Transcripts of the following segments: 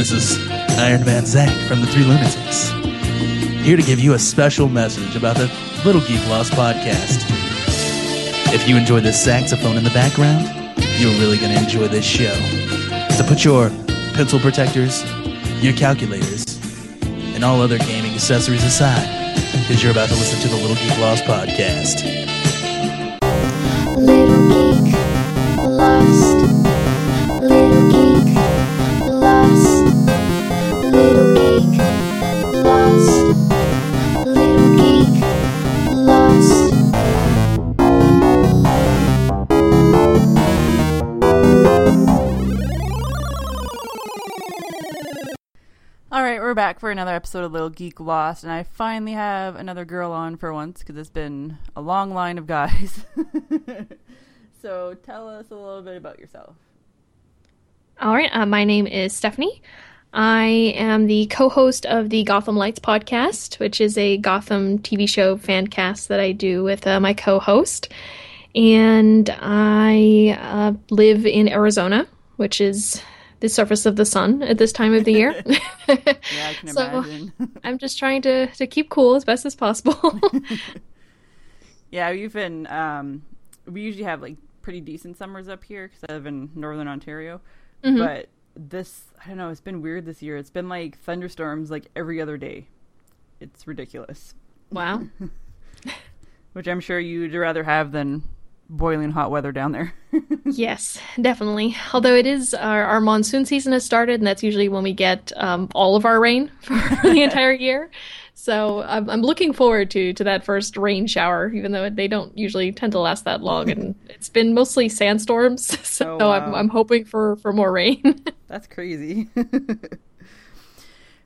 This is Iron Man Zach from the Three Lunatics. Here to give you a special message about the Little Geek Lost podcast. If you enjoy this saxophone in the background, you're really going to enjoy this show. So put your pencil protectors, your calculators, and all other gaming accessories aside, because you're about to listen to the Little Geek Lost podcast. Little geek lost. Episode of Little Geek Lost, and I finally have another girl on for once because it's been a long line of guys. so tell us a little bit about yourself. All right, uh, my name is Stefanie. I am the co host of the Gotham Lights podcast, which is a Gotham TV show fan cast that I do with uh, my co host. And I uh, live in Arizona, which is the surface of the sun at this time of the year. Yeah, I can So- imagine. I'm just trying to, to keep cool as best as possible. yeah, we've been. Um, we usually have like pretty decent summers up here because I live in northern Ontario. Mm-hmm. But this, I don't know, it's been weird this year. It's been like thunderstorms like every other day. It's ridiculous. wow. Which I'm sure you'd rather have than boiling hot weather down there. Yes, definitely. Although it is our, our monsoon season has started, and that's usually when we get um, all of our rain for the entire year. So I'm, I'm looking forward to to that first rain shower, even though they don't usually tend to last that long, and it's been mostly sandstorms. So Oh, I'm. I'm hoping for for more rain. That's crazy.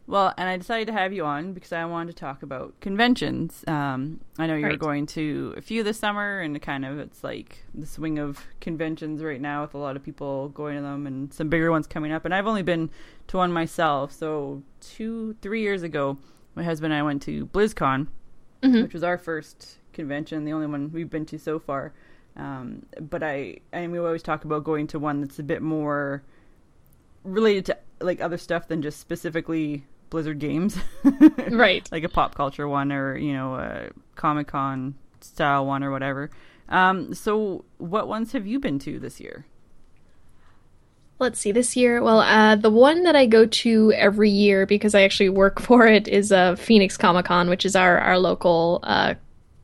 Well, and I decided to have you on because I wanted to talk about conventions. Um, I know you're Right. going to a few this summer, and kind of it's like the swing of conventions right now with a lot of people going to them and some bigger ones coming up. And I've only been to one myself. So two, three years ago, my husband and I went to BlizzCon, which was our first convention, the only one we've been to so far. Um, but I, and we always talk about going to one that's a bit more related to like other stuff than just specifically Blizzard games, right. like a pop culture one or you know a Comic Con style one or whatever. Um, so what ones have you been to this year? Let's see this year. Well, uh, the one that I go to every year because I actually work for it is uh, Phoenix Comic Con, which is our our local uh,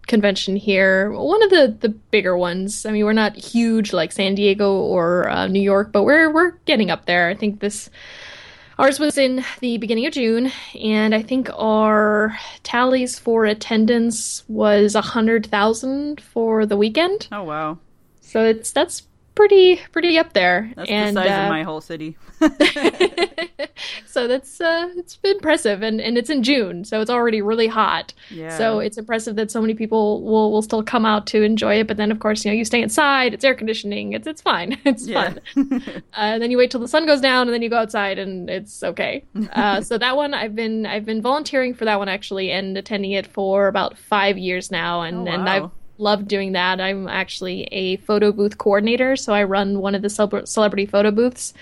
convention here. One of the the bigger ones. I mean, we're not huge like San Diego or uh, New York, but we're we're getting up there. I think this ours was in the beginning of June, and I think our tallies for attendance was a hundred thousand for the weekend. Oh wow, So it's that's pretty pretty up there. that's and the size uh, of my whole city. so that's uh, it's impressive, and, and it's in June, so it's already really hot. Yeah. So it's impressive that so many people will, will still come out to enjoy it. But then, of course, you know, you stay inside. It's air conditioning. It's it's fine. It's Yeah. fun. uh, and then you wait till the sun goes down, and then you go outside, and it's okay. Uh, so that one, I've been I've been volunteering for that one actually, and attending it for about five years now, and Oh, and. I've loved doing that. I'm actually a photo booth coordinator, so I run one of the celebrity photo booths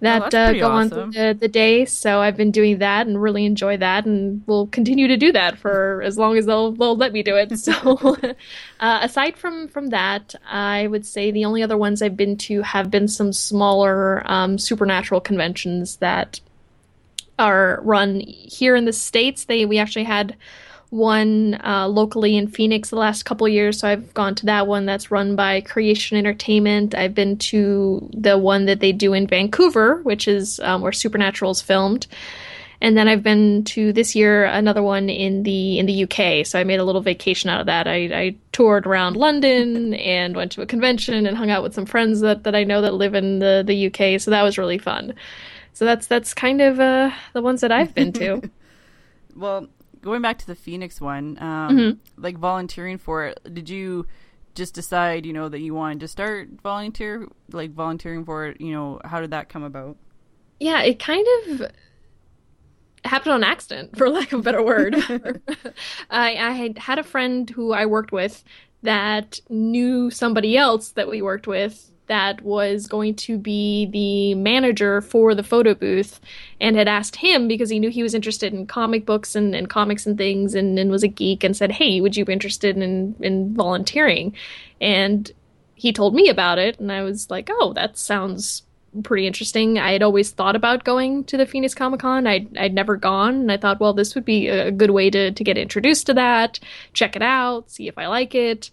that Oh, uh, go on awesome. through the, the day. So I've been doing that and really enjoy that, and will continue to do that for as long as they'll they'll let me do it. So uh, aside from from that, I would say the only other ones I've been to have been some smaller um, supernatural conventions that are run here in the states. They we actually had one uh, locally in Phoenix the last couple years, so I've gone to that one. That's run by Creation Entertainment. I've been to the one that they do in Vancouver, which is um, where Supernatural is filmed. And then I've been to this year another one in the in the UK. So I made a little vacation out of that. I, I toured around London and went to a convention and hung out with some friends that, that I know that live in the, the UK. So that was really fun. So that's that's kind of uh, the ones that I've been to. Well, going back to the Phoenix one, um, Mm-hmm. like volunteering for it, did you just decide, you know, that you wanted to start volunteer, like volunteering for it? You know, how did that come about? yeah, it kind of happened on accident, for lack of a better word. I, I had had a friend who I worked with that knew somebody else that we worked with that was going to be the manager for the photo booth and had asked him because he knew he was interested in comic books and, and comics and things and, and was a geek and said, Hey, would you be interested in, in volunteering? And he told me about it and I was like, Oh, that sounds pretty interesting. I had always thought about going to the Phoenix Comic Con. I'd, I'd never gone, and I thought, well, this would be a good way to, to get introduced to that, check it out, see if I like it.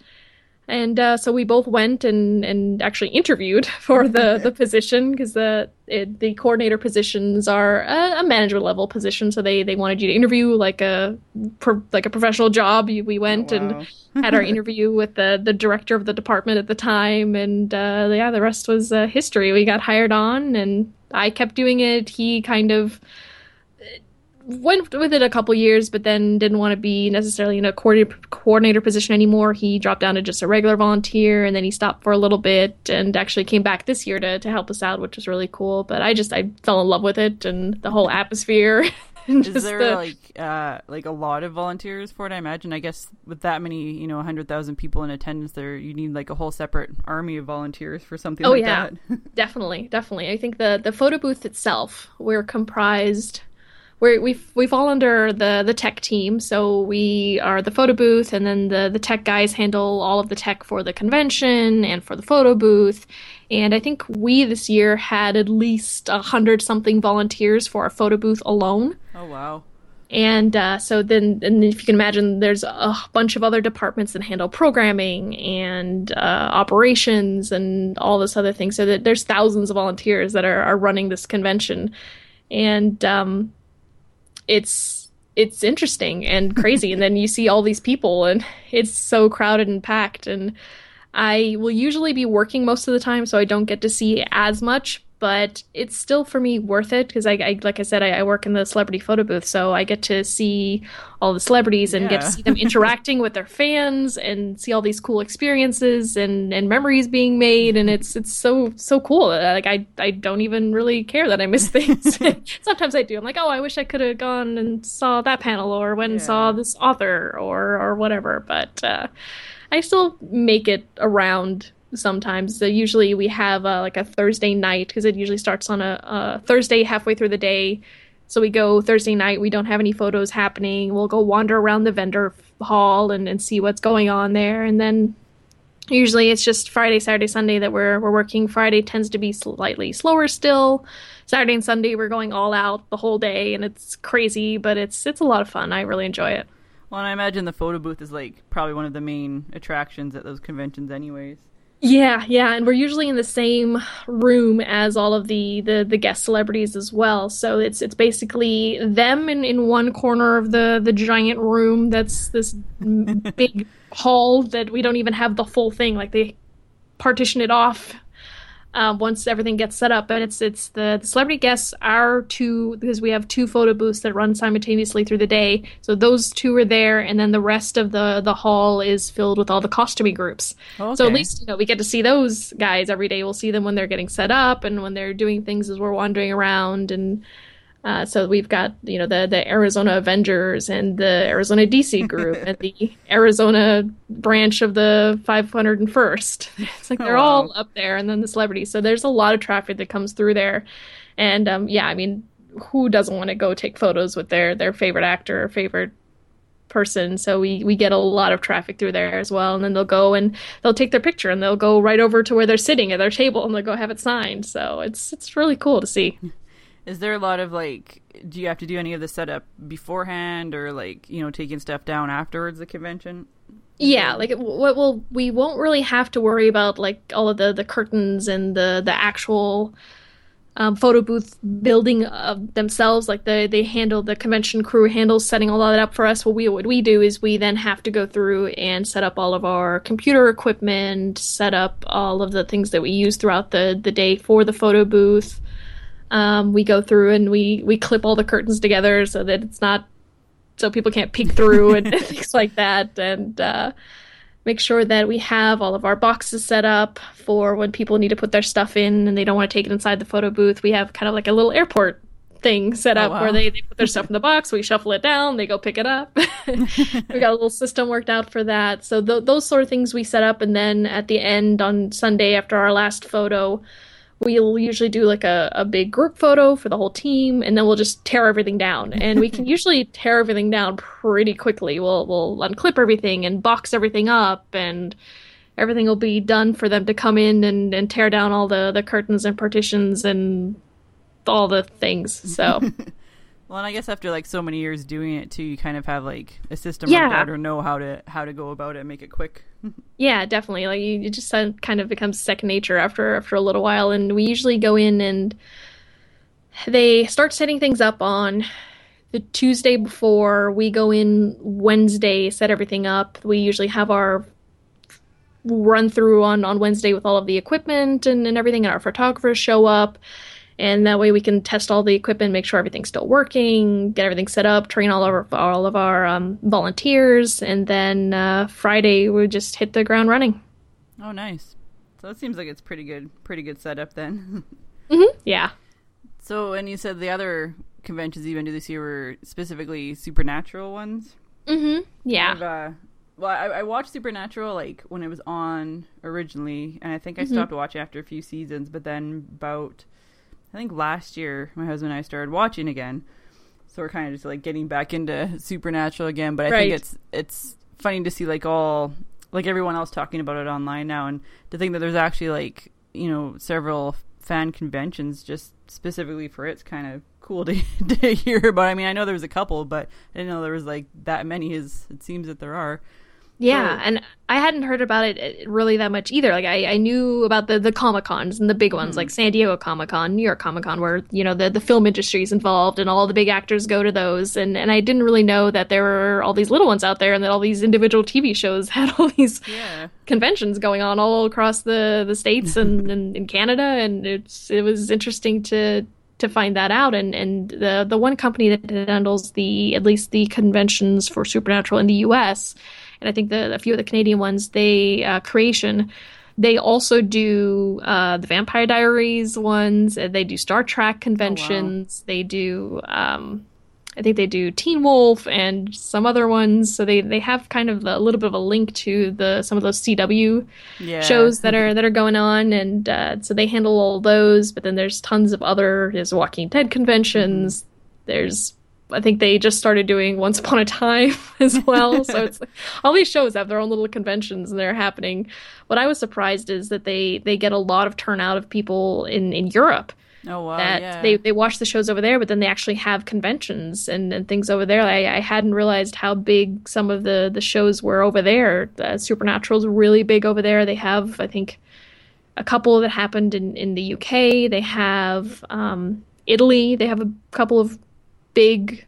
And uh, so we both went and, and actually interviewed for the, the position because the it, the coordinator positions are a, a manager level position. So they, they wanted you to interview like a pro, like a professional job. We went Oh, wow. and had our interview with the the director of the department at the time, and uh, yeah, the rest was uh, history. We got hired on, and I kept doing it. He kind of went with it a couple years, but then didn't want to be necessarily in a coordinator, coordinator position anymore. He dropped down to just a regular volunteer, and then he stopped for a little bit, and actually came back this year to to help us out, which was really cool. But I just I fell in love with it and the whole atmosphere. and Is just there the- like uh like a lot of volunteers for it? I imagine. I guess with that many, you know, hundred thousand people in attendance, there you need like a whole separate army of volunteers for something Oh, like yeah. that. Definitely, definitely. I think the the photo booth itself, we're comprised. We're, we we fall under the the tech team, so we are the photo booth, and then the the tech guys handle all of the tech for the convention and for the photo booth. And I think we this year had at least a hundred something volunteers for our photo booth alone. oh wow. And uh, so then, and if you can imagine, there's a bunch of other departments that handle programming and uh, operations and all this other thing. So that there's thousands of volunteers that are, are running this convention, and um, it's it's interesting and crazy. and then you see all these people, and it's so crowded and packed. And I will usually be working most of the time, so I don't get to see as much. But it's still for me worth it because I, I, like I said, I, I work in the celebrity photo booth, so I get to see all the celebrities and get to see them interacting with their fans and see all these cool experiences and, and memories being made, and it's it's so so cool. Uh, Like I I don't even really care that I miss things. Sometimes I do. I'm like, oh, I wish I could have gone and saw that panel or went and saw this author or or whatever. But uh, I still make it around sometimes. So usually we have uh, like a Thursday night because it usually starts on a, a Thursday halfway through the day. So we go Thursday night. We don't have any photos happening. We'll go wander around the vendor hall and, and see what's going on there. And then usually it's just Friday, Saturday, Sunday that we're we're working. Friday tends to be slightly slower still. Saturday and Sunday we're going all out the whole day, and it's crazy, but it's it's a lot of fun. I really enjoy it. Well, and I imagine the photo booth is like probably one of the main attractions at those conventions, anyways. Yeah, yeah, and we're usually in the same room as all of the, the, the guest celebrities as well. So it's it's basically them in, in one corner of the, the giant room that's this big hall that we don't even have the full thing. Like they partition it off um, once everything gets set up. And it's it's the, the celebrity guests are two because we have two photo booths that run simultaneously through the day. So those two are there, and then the rest of the the hall is filled with all the costuming groups. So at least you know we get to see those guys every day. We'll see them when they're getting set up and when they're doing things as we're wandering around. And uh, so we've got you know the the Arizona Avengers and the Arizona DC group and the Arizona branch of the 501st. It's like Oh, they're all up there, and then the celebrities. So there's a lot of traffic that comes through there. And um, yeah, I mean, who doesn't want to go take photos with their their favorite actor or favorite person so we we get a lot of traffic through there as well and then they'll go and they'll take their picture and they'll go right over to where they're sitting at their table and they'll go have it signed so it's it's really cool to see Is there a lot of like? Do you have to do any of the setup beforehand, or like you know taking stuff down afterwards the convention? yeah like what will we won't really have to worry about like all of the the curtains and the the actual um, photo booth building of themselves like they they handle the convention crew handles setting all that up for us what we what we do is we then have to go through and set up all of our computer equipment set up all of the things that we use throughout the the day for the photo booth um, we go through and we we clip all the curtains together so that it's not so people can't peek through and things like that and uh, make sure that we have all of our boxes set up for when people need to put their stuff in and they don't want to take it inside the photo booth we have kind of like a little airport thing set Oh, up wow. where they, they put their stuff in the box, we shuffle it down, they go pick it up. we got a little system worked out for that. So th- those sort of things we set up, and then at the end on Sunday after our last photo, we'll usually do like a, a big group photo for the whole team, and then we'll just tear everything down. And we can usually tear everything down pretty quickly. We'll we'll unclip everything and box everything up and everything will be done for them to come in and, and tear down all the, the curtains and partitions and all the things. So Well, and I guess after like so many years doing it too, you kind of have like a system Yeah. that or know how to how to go about it and make it quick. yeah, definitely. Like you, you just kind of becomes second nature after after a little while. And we usually go in and they start setting things up on the Tuesday before. We go in Wednesday, set everything up. We usually have our run through on on Wednesday with all of the equipment and, and everything, and our photographers show up. And that way we can test all the equipment, make sure everything's still working, get everything set up, train all of our, all of our um, volunteers, and then uh, Friday we just hit the ground running. Oh, nice. So it seems like it's pretty good, pretty good setup then. Yeah. so, and you said the other conventions you've been to this year were specifically supernatural ones. Mm-hmm. Yeah. Uh, well, I, I watched Supernatural like when it was on originally, and I think I Mm-hmm. stopped watching after a few seasons. But then about, I think last year, my husband and I started watching again. So we're kind of just like getting back into Supernatural again. But I Right. think it's it's funny to see like all like everyone else talking about it online now, and to think that there's actually like you know several fan conventions just specifically for it, it's kind of cool to to hear about. I mean, I know there was a couple, but I didn't know there was like that many. As it seems that there are. Yeah, So- and I hadn't heard about it really that much either. Like I, I knew about the the Comic Cons and the big ones, hmm. like San Diego Comic Con, New York Comic Con, where you know the the film industry is involved and all the big actors go to those. And and I didn't really know that there were all these little ones out there, and that all these individual TV shows had all these Yeah. conventions going on all across the the states and, and in Canada, and it's it was interesting to to find that out. And and the the one company that handles the at least the conventions for Supernatural in the U.S. and I think the a few of the Canadian ones, they uh, Creation. They also do uh, the Vampire Diaries ones. They do Star Trek conventions. They do um, I think they do Teen Wolf and some other ones. So they, they have kind of a little bit of a link to the some of those CW Yeah. shows that are that are going on, and uh, so they handle all those. But then there's tons of other there's Walking Dead conventions. There's I think they just started doing Once Upon a Time as well. so it's like, all these shows have their own little conventions and they're happening. What I was surprised is that they they get a lot of turnout of people in in Europe Oh wow. that yeah. they, they watch the shows over there, but then they actually have conventions and, and things over there. I, I hadn't realized how big some of the, the shows were over there. Uh, Supernatural's really big over there. They have, I think, a couple that happened in, in the UK. They have um, Italy. They have a couple of big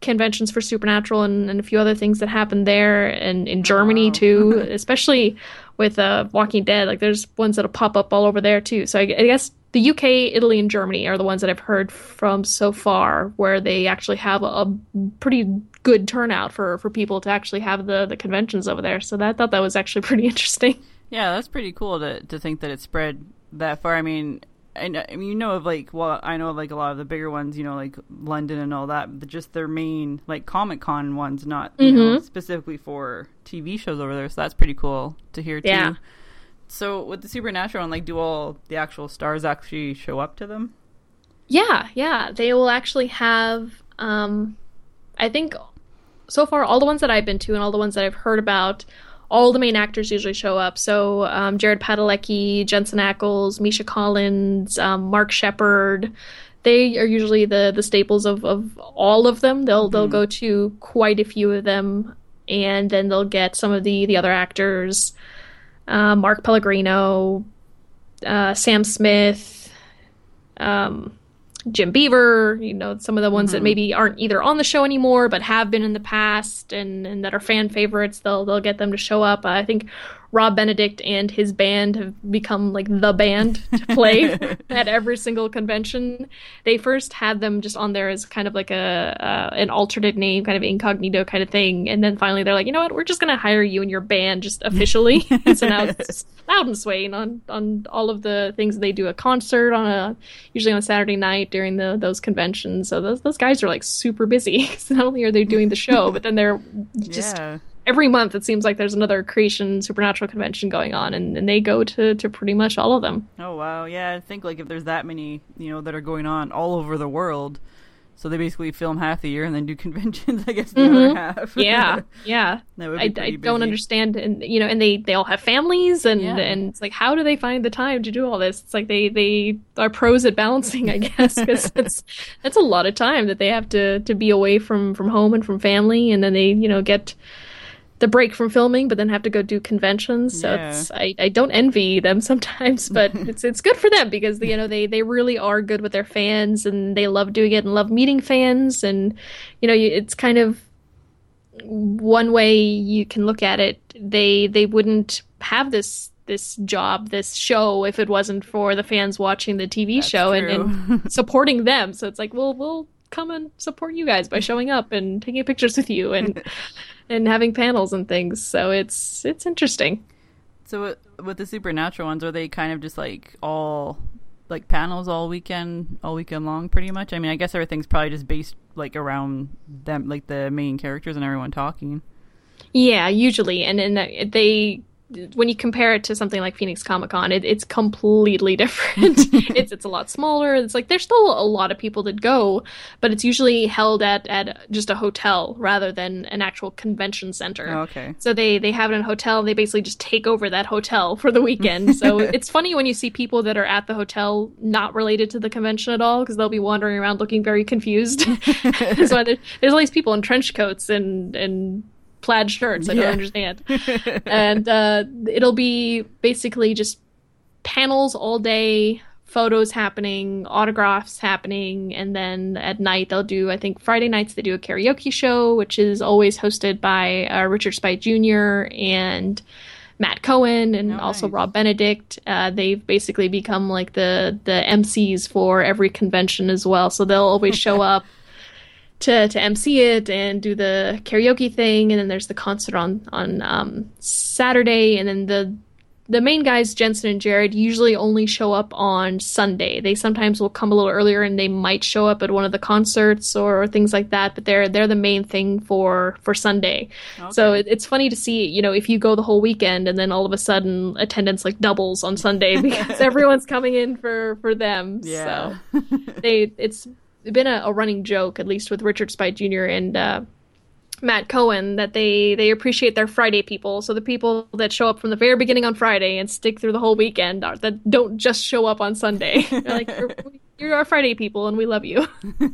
conventions for Supernatural and, and a few other things that happened there and in Germany wow. too, especially with uh, Walking Dead. Like there's ones that'll pop up all over there too. So I, I guess the UK, Italy, and Germany are the ones that I've heard from so far where they actually have a, a pretty good turnout for, for people to actually have the, the conventions over there. So that, I thought that was actually pretty interesting. Yeah, that's pretty cool to to think that it spread that far. I mean, and I mean, you know of like, well, I know of like a lot of the bigger ones, you know, like London and all that. But just their main like Comic Con ones, not you know specifically for TV shows over there. So that's pretty cool to hear too. Yeah. So with the Supernatural, and like, do all the actual stars actually show up to them? Yeah, yeah. They will actually have um I think so far all the ones that I've been to and all the ones that I've heard about, all the main actors usually show up. So um, Jared Padalecki, Jensen Ackles, Misha Collins, um, Mark Sheppard. They are usually the the staples of, of all of them. They'll they'll go to quite a few of them, and then they'll get some of the the other actors. Uh, Mark Pellegrino, uh, Sam Smith, um, Jim Beaver, you know, some of the ones that mm-hmm. maybe aren't either on the show anymore but have been in the past and, and that are fan favorites, they'll they'll get them to show up. I think Rob Benedict and his band have become like the band to play at every single convention. They first had them just on there as kind of like a uh, an alternate name, kind of incognito kind of thing, and then finally they're like, you know what, we're just gonna hire you and your band just officially. so now it's Louden Swain on on all of the things they do a concert on a usually on a Saturday night during the those conventions. So those those guys are like super busy. so not only are they doing the show, but then they're just yeah. Every month it seems like there's another creation supernatural convention going on and, and they go to, to pretty much all of them Oh wow, yeah. I think like if there's that many, you know, that are going on all over the world, so they basically film half the year and then do conventions. I guess the other half. Mm-hmm. yeah yeah that would be I, I don't understand and you know and they they all have families and Yeah. and it's like how do they find the time to do all this it's like they they are pros at balancing i guess because that's that's a lot of time that they have to to be away from from home and from family and then they you know get the break from filming but then have to go do conventions. So Yeah. it's I, I don't envy them sometimes but it's it's good for them because you know they they really are good with their fans and they love doing it and love meeting fans. And you know it's kind of one way you can look at it. They they wouldn't have this this job this show if it wasn't for the fans watching the tv That's show and, and supporting them. So it's like well we'll come and support you guys by showing up and taking pictures with you and and having panels and things so it's it's interesting So with, the supernatural ones, are they kind of just like all like panels all weekend, all weekend long, pretty much? I mean, I guess everything's probably just based like around them, like the main characters and everyone talking. Yeah, usually, and and uh, they when you compare it to something like Phoenix Comic Con, it, it's completely different. it's it's a lot smaller. It's like there's still a lot of people that go, but it's usually held at at just a hotel rather than an actual convention center. Oh, okay. So they they have it in a hotel. They basically just take over that hotel for the weekend. So it's funny when you see people that are at the hotel not related to the convention at all because they'll be wandering around looking very confused. so there, there's all these people in trench coats and and plaid shirts. I Yeah. don't understand. and uh, it'll be basically just panels all day. Photos happening, autographs happening, and then at night they'll do. I think Friday nights they do a karaoke show, which is always hosted by uh, Richard Speight Jr. and Matt Cohen and Oh, also. Rob Benedict. Uh, they've basically become like the the MCs for every convention as well. So they'll always show up to to MC it and do the karaoke thing, and then there's the concert on on um, Saturday, and then the the main guys, Jensen and Jared, usually only show up on Sunday. They sometimes will come a little earlier, and they might show up at one of the concerts or, things like that. But they're they're the main thing for for Sunday. So it, it's funny to see, you know, if you go the whole weekend, and then all of a sudden attendance like doubles on Sunday because everyone's coming in for for them. Yeah. So they it's been a, a running joke, at least with Richard Speight Jr. and uh, Matt Cohen, that they they appreciate their Friday people. So the people that show up from the very beginning on Friday and stick through the whole weekend are that don't just show up on Sunday. They're like you're, you're our Friday people, and we love you.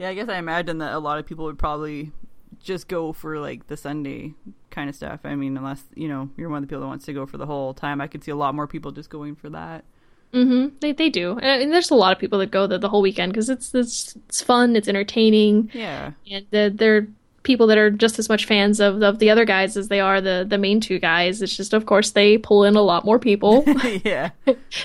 Yeah, I guess I imagine that a lot of people would probably just go for like the Sunday kind of stuff. I mean, unless you know you're one of the people that wants to go for the whole time, I could see a lot more people just going for that. Hmm They they do, and there's a lot of people that go the, the whole weekend because it's, it's it's fun, it's entertaining. Yeah, and the, they're people that are just as much fans of, of the other guys as they are the, the main two guys. It's just, of course, they pull in a lot more people. yeah.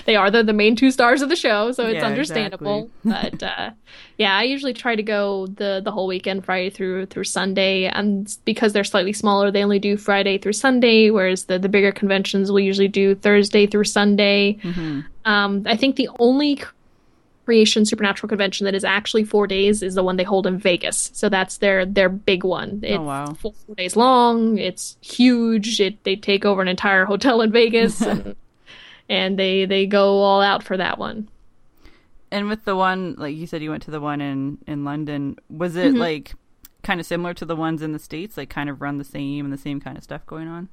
they are the, the main two stars of the show, so it's Yeah, understandable. but uh, yeah, I usually try to go the the whole weekend, Friday through through Sunday, and because they're slightly smaller, they only do Friday through Sunday, whereas the the bigger conventions will usually do Thursday through Sunday. Um, I think the only creation supernatural convention that is actually four days is the one they hold in Vegas. So that's their their big one. Oh, it's wow. four, four days long. It's huge. It they take over an entire hotel in Vegas and, and they they go all out for that one. And with the one, like you said, you went to the one in in London. Was it mm-hmm. like kind of similar to the ones in the states? Like kind of run the same and the same kind of stuff going on.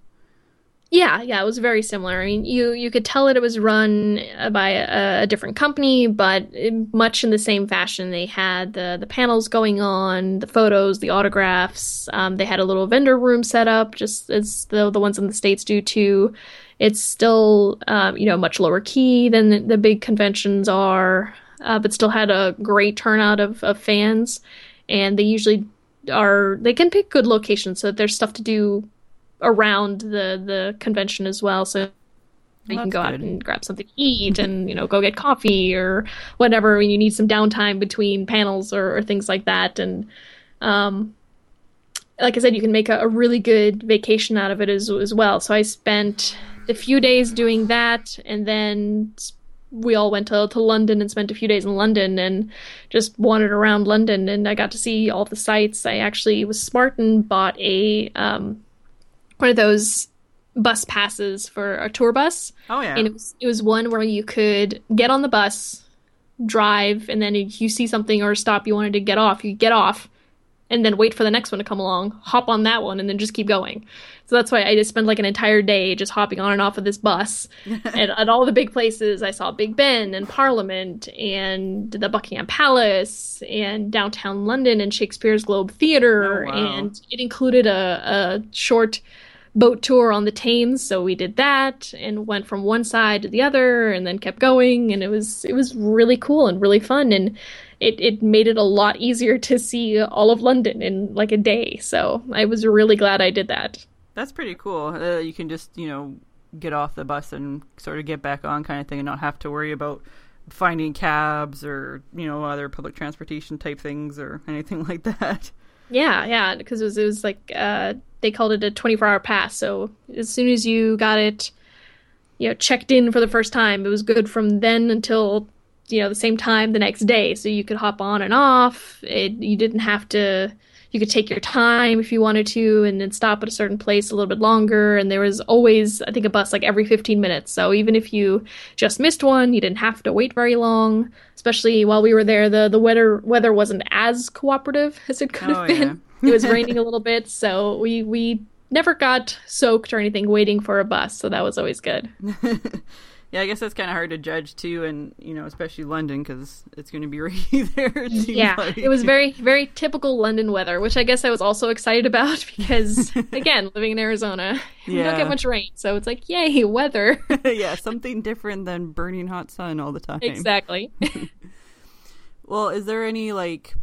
Yeah, yeah, it was very similar. I mean, you you could tell that it was run uh, by a, a different company, but in- much in the same fashion. They had the the panels going on, the photos, the autographs. Um, they had a little vendor room set up, just as the the ones in the states do too. It's still, um, you know, much lower key than the, the big conventions are, uh, but still had a great turnout of, of fans. And they usually are they can pick good locations so that there's stuff to do around the the convention as well. So you can go out and grab something to eat and you know go get coffee or whatever. When you need some downtime between panels or, or things like that. And um like i said you can make a, a really good vacation out of it as, as well. So i spent a few days doing that. And then we all went to, to london and spent a few days in london and just wandered around london. And i got to see all the sights i actually was smart and bought a um one of those bus passes for a tour bus Oh yeah. and it was it was one where you could get on the bus, drive, and then if you see something or a stop you wanted to get off, you get off, and then wait for the next one to come along, hop on that one, and then just keep going. So that's why I just spent like an entire day just hopping on and off of this bus, and at all the big places I saw Big Ben and Parliament and the Buckingham Palace and downtown London and Shakespeare's Globe Theatre, Oh, wow. and it included a, a short boat tour on the Thames, so we did that and went from one side to the other and then kept going and it was it was really cool and really fun and it, it made it a lot easier to see all of London in like a day. So I was really glad I did that. That's pretty cool. Uh, you can just, you know, get off the bus and sort of get back on kind of thing and not have to worry about finding cabs or, you know, other public transportation type things or anything like that. Yeah, yeah, because it was it was like uh they called it a 24-hour pass. So as soon as you got it you know checked in for the first time, it was good from then until you know the same time the next day. So you could hop on and off. It you didn't have to you could take your time if you wanted to and then stop at a certain place a little bit longer and there was always i think a bus like every 15 minutes so even if you just missed one you didn't have to wait very long especially while we were there the, the weather weather wasn't as cooperative as it could Oh, have been it was raining a little bit so we we never got soaked or anything waiting for a bus so that was always good Yeah, I guess that's kind of hard to judge too, and you know, especially London because it's going to be rainy there. it yeah like. it was very very typical london weather which i guess i was also excited about because again living in arizona we don't get much rain so it's like yay weather yeah, something different than burning hot sun all the time. exactly Well, is there any like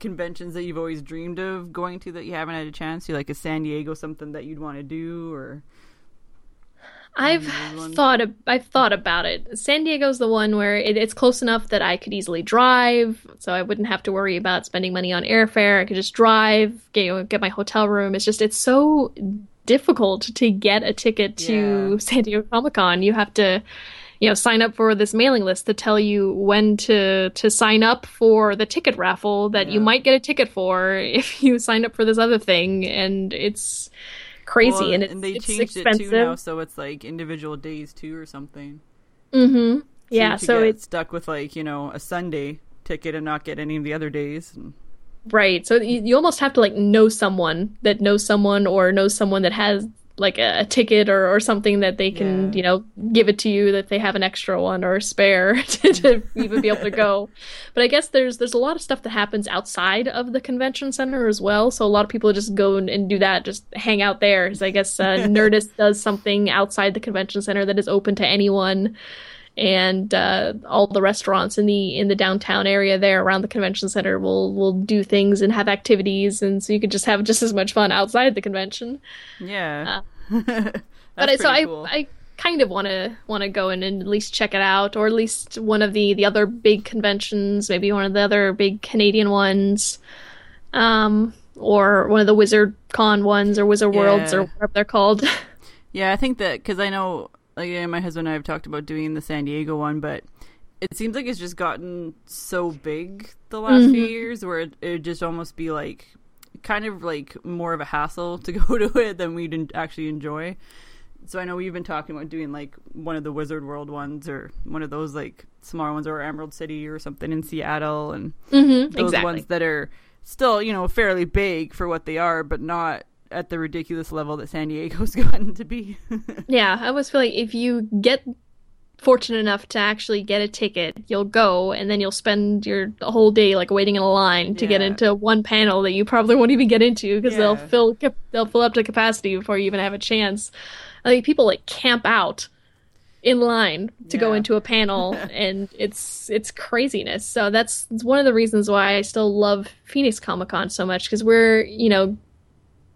conventions that you've always dreamed of going to that you haven't had a chance to? Like, is San Diego something that you'd want to do, or I've thought ab- I've thought about it. San Diego's the one where it, it's close enough that I could easily drive, so I wouldn't have to worry about spending money on airfare. I could just drive, get get my hotel room. It's just it's so difficult to get a ticket to Yeah. San Diego Comic Con. You have to you know sign up for this mailing list to tell you when to to sign up for the ticket raffle that you might get a ticket for if you sign up for this other thing and it's crazy Well, and it's, they it's changed expensive it too now, so it's like individual days too, or something. Mm-hmm. So Yeah, you so get it's stuck with like you know a Sunday ticket and not get any of the other days. And- right. So you, you almost have to like know someone that knows someone or knows someone that has like a, a ticket or, or something that they can Yeah. you know give it to you that they have an extra one or a spare to, to even be able to go. But I guess there's there's a lot of stuff that happens outside of the convention center as well. So a lot of people just go and, and do that, just hang out there. Because I guess uh, Nerdist does something outside the convention center that is open to anyone. And uh, all the restaurants in the in the downtown area there around the convention center will will do things and have activities, and so you could just have just as much fun outside the convention. yeah, but That's I, so I cool. I kind of want to want to go in and at least check it out, or at least one of the the other big conventions, maybe one of the other big Canadian ones, um, or one of the Wizard Con ones or Wizard Worlds or Yeah. whatever they're called. Yeah, I think that because I know, like, yeah, my husband and I have talked about doing the San Diego one, but it seems like it's just gotten so big the last few Mm-hmm. years where it would just almost be like kind of like more of a hassle to go to it than we'd actually enjoy. So I know we've been talking about doing like one of the Wizard World ones or one of those like smaller ones or Emerald City or something in Seattle and mm-hmm, those exactly. ones that are still, you know, fairly big for what they are, but not at the ridiculous level that San Diego's gotten to be. Yeah, I always feel like if you get fortunate enough to actually get a ticket, you'll go and then you'll spend your whole day like waiting in a line to get into one panel that you probably won't even get into because they'll fill they'll fill up to capacity before you even have a chance. I think people like camp out in line to go into a panel and it's it's craziness. So that's, that's one of the reasons why I still love Phoenix Comic Con so much because we're, you know,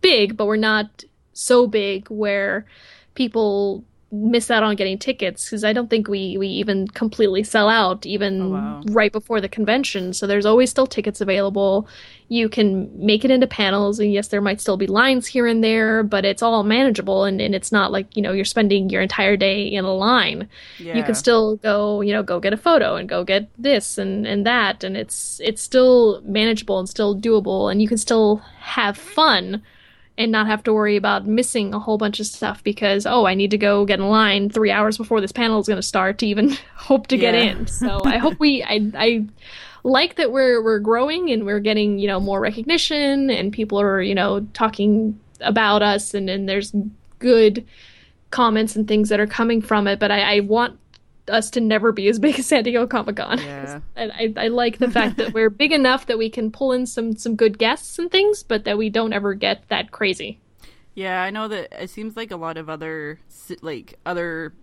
big, but we're not so big where people miss out on getting tickets because I don't think we we even completely sell out even Oh, wow. right before the convention. So there's always still tickets available. You can make it into panels, and yes, there might still be lines here and there, but it's all manageable, and, and it's not like you know you're spending your entire day in a line Yeah. you can still go you know go get a photo and go get this and and that and it's it's still manageable and still doable and you can still have fun and not have to worry about missing a whole bunch of stuff because oh i need to go get in line three hours before this panel is going to start to even hope to get Yeah. in so i hope we i i like that we're we're growing and we're getting you know more recognition and people are you know talking about us and and there's good comments and things that are coming from it, but I, I want us to never be as big as San Diego Comic Con. Yeah. And I, I like the fact that we're big enough that we can pull in some some good guests and things, but that we don't ever get that crazy. Yeah, I know that it seems like a lot of other like other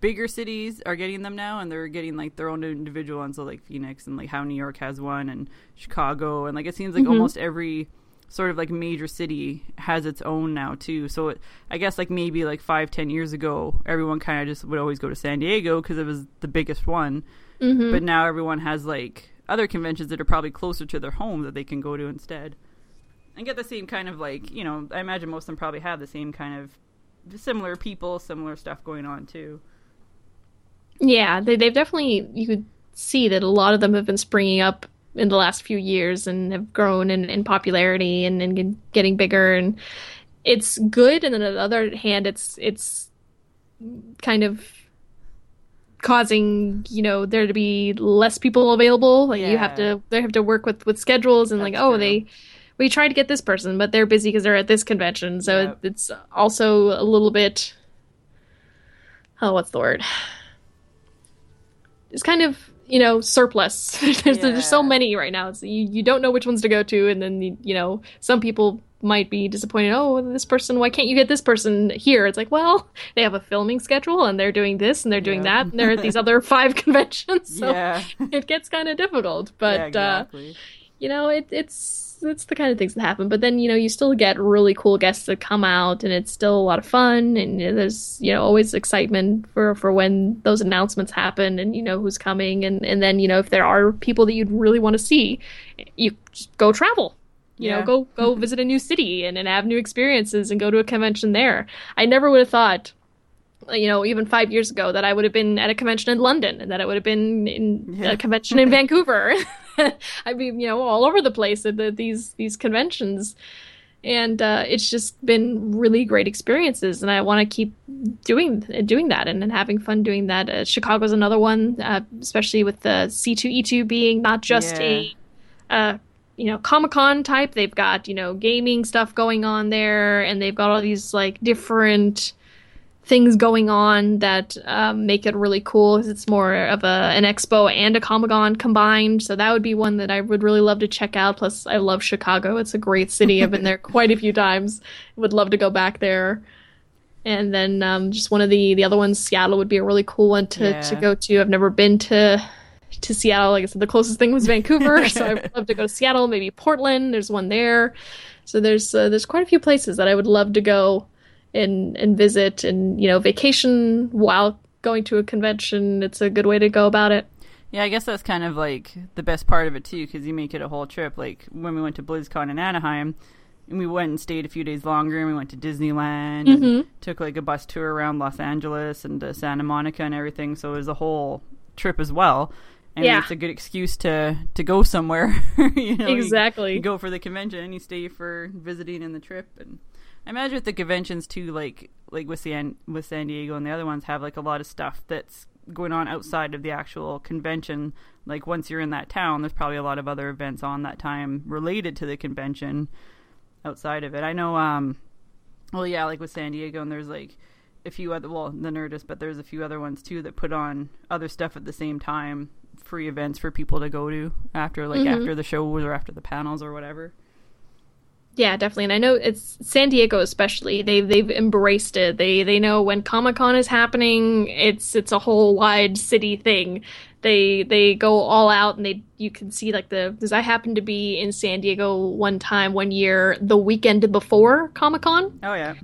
bigger cities are getting them now, and they're getting like their own individual ones. So like Phoenix and like how New York has one, and Chicago, and like it seems like mm-hmm. almost every sort of like major city has its own now too. So it, I guess like maybe like five ten years ago, everyone kind of just would always go to San Diego because it was the biggest one. Mm-hmm. But now everyone has like other conventions that are probably closer to their home that they can go to instead and get the same kind of like you know i imagine most of them probably have the same kind of similar people similar stuff going on too Yeah, they, they've definitely, you could see that a lot of them have been springing up in the last few years and have grown in, in popularity and, and getting bigger. And it's good. And then on the other hand, it's, it's kind of causing, you know, there to be less people available. Like you have to, they have to work with, with schedules and like, oh, true. they, we tried to get this person, but they're busy because they're at this convention. So Yep. it, it's also a little bit, oh, what's the word? It's kind of you know surplus. there's, there's so many right now. So you you don't know which ones to go to, and then you, you know some people might be disappointed. Oh, this person, why can't you get this person here? It's like, well, they have a filming schedule, and they're doing this, and they're doing Yeah. that, and they're at these other five conventions. So yeah it gets kind of difficult. But yeah, uh, you know, it, it's it's the kind of things that happen. But then you know, you still get really cool guests that come out, and it's still a lot of fun. And you know, there's you know always excitement for for when those announcements happen, and you know who's coming, and and then you know if there are people that you'd really want to see, you just go travel. You know, go go visit a new city and, and have new experiences and go to a convention there. I never would have thought you know, even five years ago, that I would have been at a convention in London and that I would have been in Yeah. a convention in Vancouver. I mean, you know, all over the place at the, these these conventions, and uh, it's just been really great experiences. And I want to keep doing doing that and, and having fun doing that. Uh, Chicago's another one, uh, especially with the C two E two being not just a uh, you know Comic Con type. They've got you know gaming stuff going on there, and they've got all these like different things going on that um, make it really cool 'cause it's more of a an expo and a Comic Con combined. So that would be one that I would really love to check out. Plus, I love Chicago; it's a great city. I've been there quite a few times. Would love to go back there. And then um, just one of the the other ones, Seattle would be a really cool one to, to go to. I've never been to to Seattle. Like I said, the closest thing was Vancouver, so I'd love to go to Seattle. Maybe Portland. There's one there. So there's uh, there's quite a few places that I would love to go and and visit and you know vacation while going to a convention. It's a good way to go about it. Yeah, I guess that's kind of like the best part of it too, because you make it a whole trip. Like when we went to BlizzCon in Anaheim, and we went and stayed a few days longer, and we went to Disneyland, and Mhm. took like a bus tour around Los Angeles and uh, Santa Monica and everything. So it was a whole trip as well. And Yeah. it's a good excuse to to go somewhere. you know, you- Exactly. You, go for the convention, you stay for visiting and the trip, and I imagine with the conventions too, like like with San with San Diego and the other ones have like a lot of stuff that's going on outside of the actual convention. Like once you're in that town, there's probably a lot of other events on that time related to the convention outside of it. I know um well yeah, like with San Diego and there's like a few other well, the Nerdist, but there's a few other ones too that put on other stuff at the same time, free events for people to go to after like Mhm. after the shows or after the panels or whatever. Yeah, definitely. And I know it's San Diego especially. They they've embraced it. They they know when Comic Con is happening, it's it's a whole wide city thing. They they go all out and they you can see like the because I happened to be in San Diego one time one year the weekend before Comic Con. Oh yeah.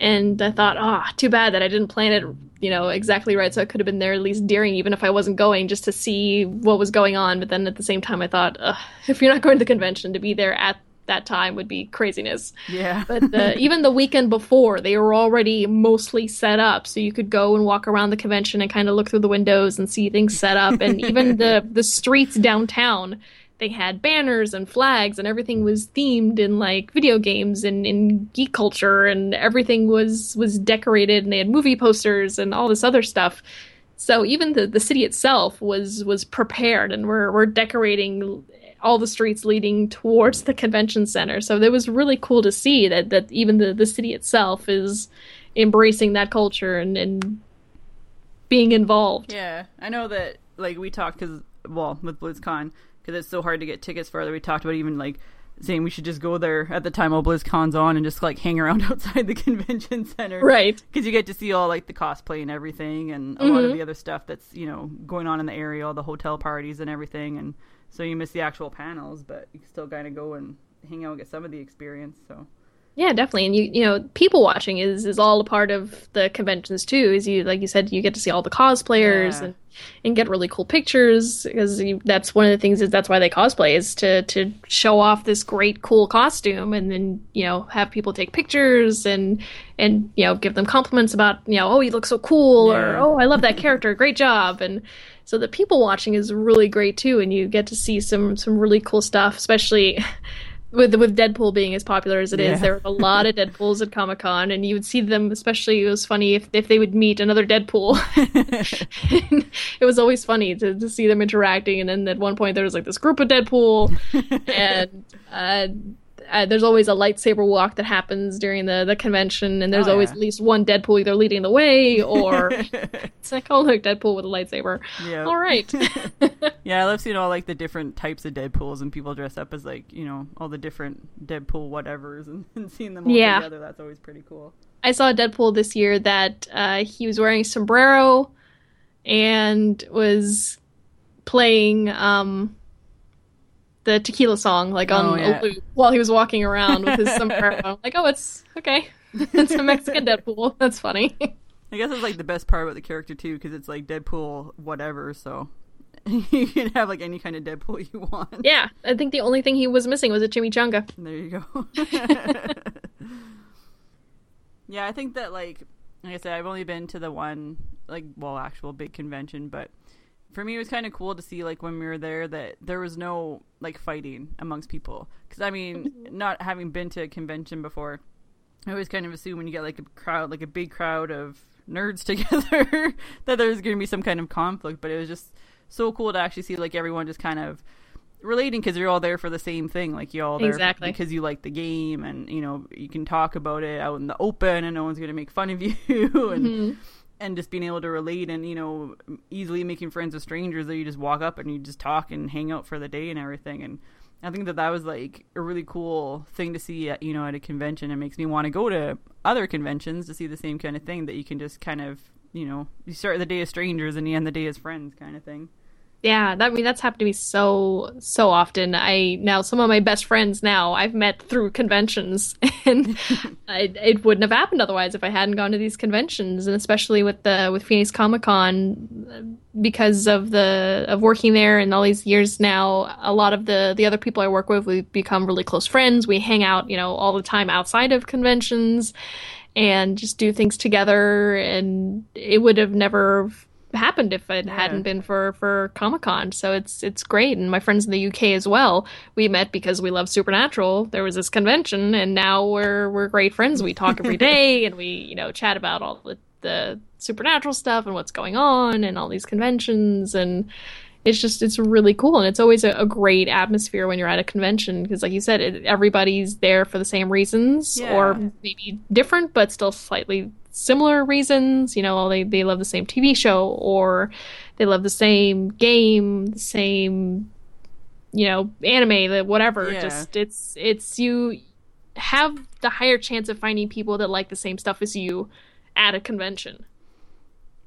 and I thought, ah, too bad that I didn't plan it, you know, exactly right. So I could have been there at least during, even if I wasn't going, just to see what was going on. But then at the same time, I thought, Ugh, if you're not going to the convention, to be there at that time would be craziness. Yeah. But the, even the weekend before, they were already mostly set up, so you could go and walk around the convention and kind of look through the windows and see things set up, and even the the streets downtown. They had banners and flags, and everything was themed in like video games and in geek culture, and everything was was decorated. And they had movie posters and all this other stuff. So even the, the city itself was was prepared, and we're we're decorating all the streets leading towards the convention center. So it was really cool to see that that even the the city itself is embracing that culture and and being involved. Yeah, I know that. Like we talked because well with BlizzCon because it's so hard to get tickets for. That We talked about even like saying we should just go there at the time all BlizzCon's on and just like hang around outside the convention center, Right. Because you get to see all like the cosplay and everything, and a lot of mm-hmm. the other stuff that's you know going on in the area, all the hotel parties and everything, and so you miss the actual panels, but you still kind of go and hang out and get some of the experience. So Yeah, definitely. And you you know, people watching is is all a part of the conventions too. Is you like you said, you get to see all the cosplayers Yeah. and and get really cool pictures because you, that's one of the things is that's why they cosplay is to to show off this great cool costume and then you know have people take pictures and and you know give them compliments about you know oh you look so cool or oh I love that character great job and so the people watching is really great too and you get to see some some really cool stuff especially with with Deadpool being as popular as it is, Yeah. there were a lot of Deadpools at Comic Con, and you would see them. Especially, it was funny if if they would meet another Deadpool. it was always funny to, to see them interacting, and then at one point there was like this group of Deadpool, and uh, uh, there's always a lightsaber walk that happens during the the convention, and there's Oh, always yeah. at least one Deadpool either leading the way or it's like, oh look, Deadpool with a lightsaber. Yeah. All right. Yeah, I love seeing all like the different types of Deadpools and people dress up as like you know all the different Deadpool whatevers and, and seeing them all Yeah. together. That's always pretty cool. I saw a Deadpool this year that uh, he was wearing a sombrero and was playing um, the tequila song like on Oh, yeah. a loop while he was walking around with his sombrero. I'm like, oh, it's okay. it's a Mexican Deadpool. That's funny. I guess it's like the best part about the character too because it's like Deadpool whatever. So you can have like any kind of Deadpool you want. yeah, I think the only thing he was missing was a chimichanga. There you go. yeah, I think that like like I said, I've only been to the one like well actual big convention, but for me it was kind of cool to see like when we were there that there was no like fighting amongst people because I mean mm-hmm. not having been to a convention before, I always kind of assume when you get like a crowd like a big crowd of nerds together that there's going to be some kind of conflict, but it was just so cool to actually see like everyone just kind of relating because you're all there for the same thing. Like you're all there Exactly. because you like the game, and you know you can talk about it out in the open, and no one's gonna make fun of you, and mm-hmm. And just being able to relate, and you know easily making friends with strangers that you just walk up and you just talk and hang out for the day and everything. And I think that that was like a really cool thing to see, at, you know, at a convention. It makes me want to go to other conventions to see the same kind of thing that you can just kind of. You know, you start the day as strangers and you end the day as friends, kind of thing. Yeah, that I mean that's happened to me so so often. I now some of my best friends now I've met through conventions, and I, it wouldn't have happened otherwise if I hadn't gone to these conventions, and especially with the with Phoenix Comic Con uh, because of the of working there and all these years now. A lot of the the other people I work with we've become really close friends. We hang out, you know, all the time outside of conventions, and just do things together. And it would have never happened if it hadn't been for for Comic Con. So it's it's great. And my friends in the UK as well. We met because we love Supernatural. There was this convention, and now we're we're great friends. We talk every day, and we you know chat about all the the Supernatural stuff and what's going on, and all these conventions and. It's just it's really cool and it's always a, a great atmosphere when you're at a convention because like you said it, everybody's there for the same reasons Yeah. or maybe different but still slightly similar reasons. You know, they, they love the same TV show or they love the same game, the same, you know, anime, the whatever. Yeah. Just it's it's you have the higher chance of finding people that like the same stuff as you at a convention.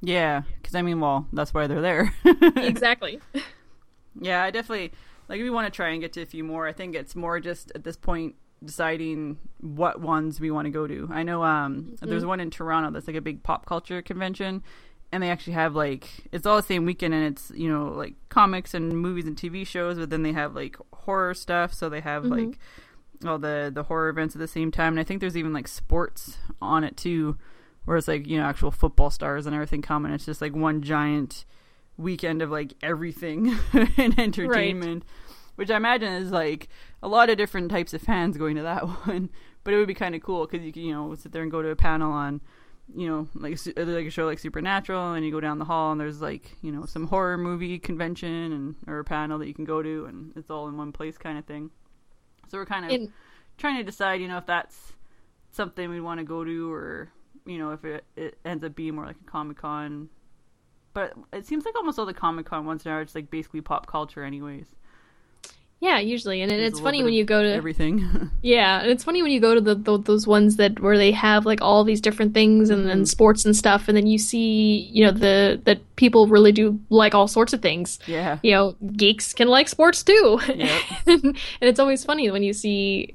Yeah, because I mean, well, that's why they're there. exactly. Yeah, I definitely like. We want to try and get to a few more. I think it's more just at this point deciding what ones we want to go to. I know um there's Mm-hmm. one in Toronto that's like a big pop culture convention and they actually have like it's all the same weekend and it's, you know, like comics and movies and TV shows, but then they have like horror stuff, so they have Mm-hmm. like all the the horror events at the same time and I think there's even like sports on it too where it's like, you know, actual football stars and everything come and it's just like one giant weekend of like everything in entertainment which I imagine is like a lot of different types of fans going to that one. But it would be kind of cool because you can, you know, sit there and go to a panel on, you know, like a, uh, like a show like Supernatural, and you go down the hall and there's like, you know, some horror movie convention and or a panel that you can go to, and it's all in one place kind of thing. So we're kind of And- trying to decide, you know, if that's something we'd want to go to, or you know, if it, it ends up being more like a Comic Con. But it seems like almost all the Comic Con ones now are just like basically pop culture, anyways. Yeah, usually, and it's funny when you go to everything. Yeah, and it's funny when you go to the, the those ones that where they have like all these different things and, Mm-hmm. sports and stuff, and then you see you know the that people really do like all sorts of things. yeah. You know, geeks can like sports too, Yep. and it's always funny when you see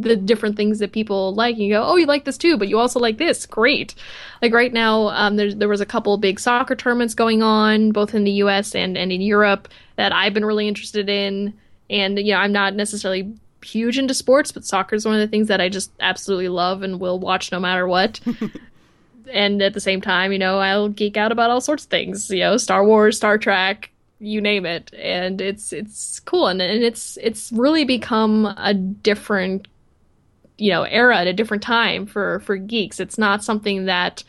the different things that people like. You go, oh, you like this too, but you also like this. Great. Like right now, um, there there was a couple big soccer tournaments going on, both in the U.S. and and in Europe, that I've been really interested in. And you know, I'm not necessarily huge into sports, but soccer is one of the things that I just absolutely love and will watch no matter what. and at the same time, you know, I'll geek out about all sorts of things. You know, Star Wars, Star Trek, you name it, and it's it's cool, and and it's it's really become a different you know era at a different time for for geeks. It's not something that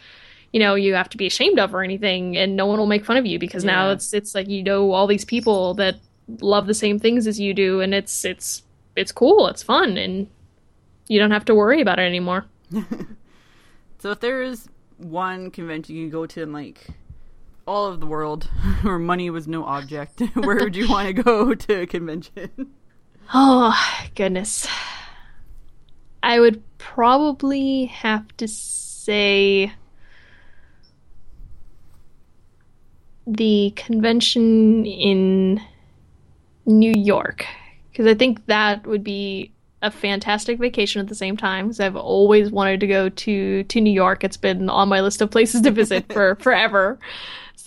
you know you have to be ashamed of or anything, and no one will make fun of you because now it's it's like you know all these people that love the same things as you do, and it's it's it's cool, it's fun, and you don't have to worry about it anymore. So if there is one convention you could go to in like all of the world where money was no object, where would you want to go to a convention? Oh, goodness. I would probably have to say the convention in New York because I think that would be a fantastic vacation at the same time because I've always wanted to go to to New York. It's been on my list of places to visit for forever.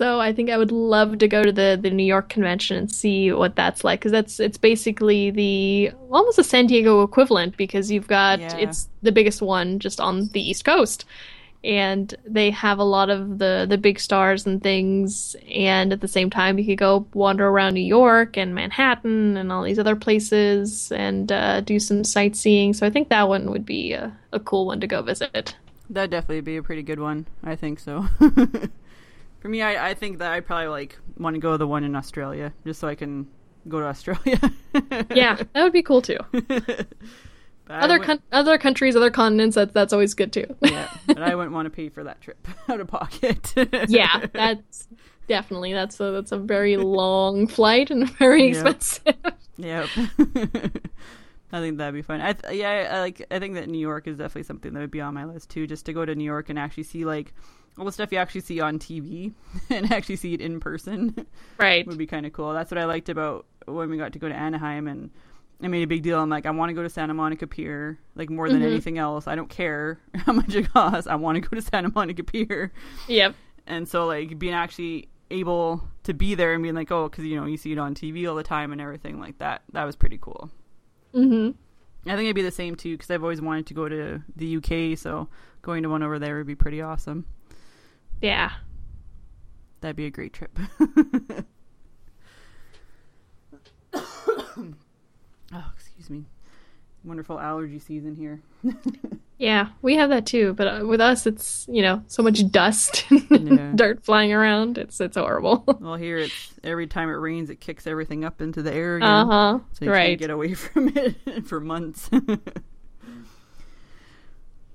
So I think I would love to go to the the New York convention and see what that's like because that's it's basically the almost a San Diego equivalent because you've got Yeah. it's the biggest one just on the East Coast and they have a lot of the the big stars and things and at the same time you could go wander around New York and Manhattan and all these other places and uh, do some sightseeing so I think that one would be a, a cool one to go visit That'd definitely be a pretty good one. I think so. For me, I, I think that I probably like want to go to the one in Australia just so I can go to Australia. yeah that would be cool too other wouldn't- other countries other continents that, that's always good too yeah, but I wouldn't want to pay for that trip out of pocket. yeah that's definitely that's a that's a very long flight and very Yeah. expensive Yep. I think that'd be fun. I th- yeah, I, like. I think that New York is definitely something that would be on my list too. Just to go to New York and actually see like all the stuff you actually see on TV and actually see it in person right would be kind of cool. That's what I liked about when we got to go to Anaheim and I made a big deal. I'm like, I want to go to Santa Monica Pier, like more than Mhm. anything else. I don't care how much it costs. I want to go to Santa Monica Pier. yep And so, like, being actually able to be there and being like, oh, because, you know, you see it on TV all the time and everything like that, that was pretty cool. Hmm I think it'd be the same too, because I've always wanted to go to the UK, so going to one over there would be pretty awesome. yeah That'd be a great trip. oh, excuse me. Wonderful allergy season here. Yeah, we have that too, but uh, with us, it's you know so much dust, Yeah. dirt flying around. It's it's horrible. Well, here it's every time it rains, it kicks everything up into the air again. Uh huh. So you Right. can't get away from it for months.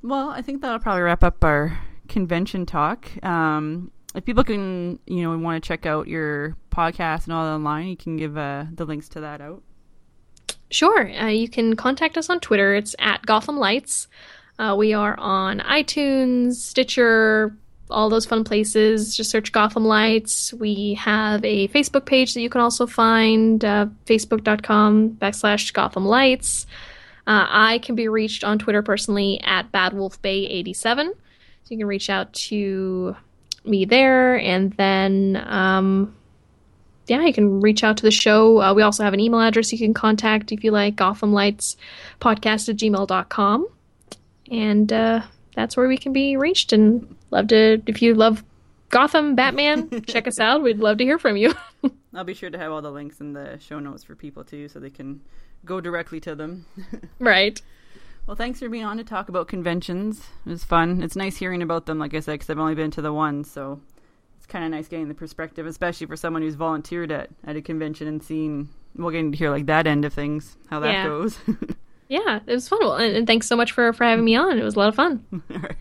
well, I think that'll probably wrap up our convention talk. Um, if people can, you know, want to check out your podcast and all that online, you can give uh, the links to that out. Sure. Uh, you can contact us on Twitter. It's at Gotham Lights. Uh, we are on iTunes, Stitcher, all those fun places. Just search Gotham Lights. We have a Facebook page that you can also find, uh, facebook.com backslash Gotham Lights. Uh, I can be reached on Twitter personally at BadWolfBay87. So you can reach out to me there, and then um, yeah, you can reach out to the show. Uh, we also have an email address you can contact if you like Gotham Lights podcast at gmail.com. And uh, that's where we can be reached. And love to, if you love Gotham, Batman, check us out. We'd love to hear from you. I'll be sure to have all the links in the show notes for people too, so they can go directly to them. right. Well, thanks for being on to talk about conventions. It was fun. It's nice hearing about them, like I said, because I've only been to the one, so it's kind of nice getting the perspective, especially for someone who's volunteered at, at a convention and seeing, well, getting to hear like that end of things, how that Yeah. goes. Yeah, it was fun. Well, and, and thanks so much for, for having me on. It was a lot of fun. All right.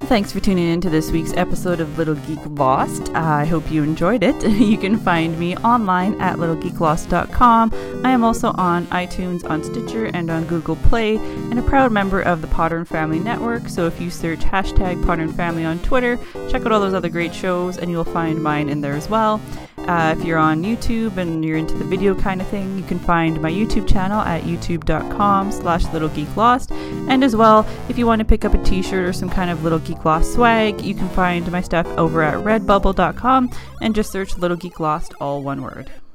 Thanks for tuning in to this week's episode of Little Geek Lost. I hope you enjoyed it. You can find me online at littlegeeklost.com. I am also on iTunes, on Stitcher, and on Google Play, and a proud member of the Potter and Family Network. So if you search hashtag Potter and Family on Twitter, check out all those other great shows, and you'll find mine in there as well. Uh, if you're on YouTube and you're into the video kind of thing, you can find my YouTube channel at youtube.com slash littlegeeklost. And as well, if you want to pick up a t-shirt or some kind of Little Geek Lost swag, you can find my stuff over at redbubble.com and just search Little Geek Lost, all one word.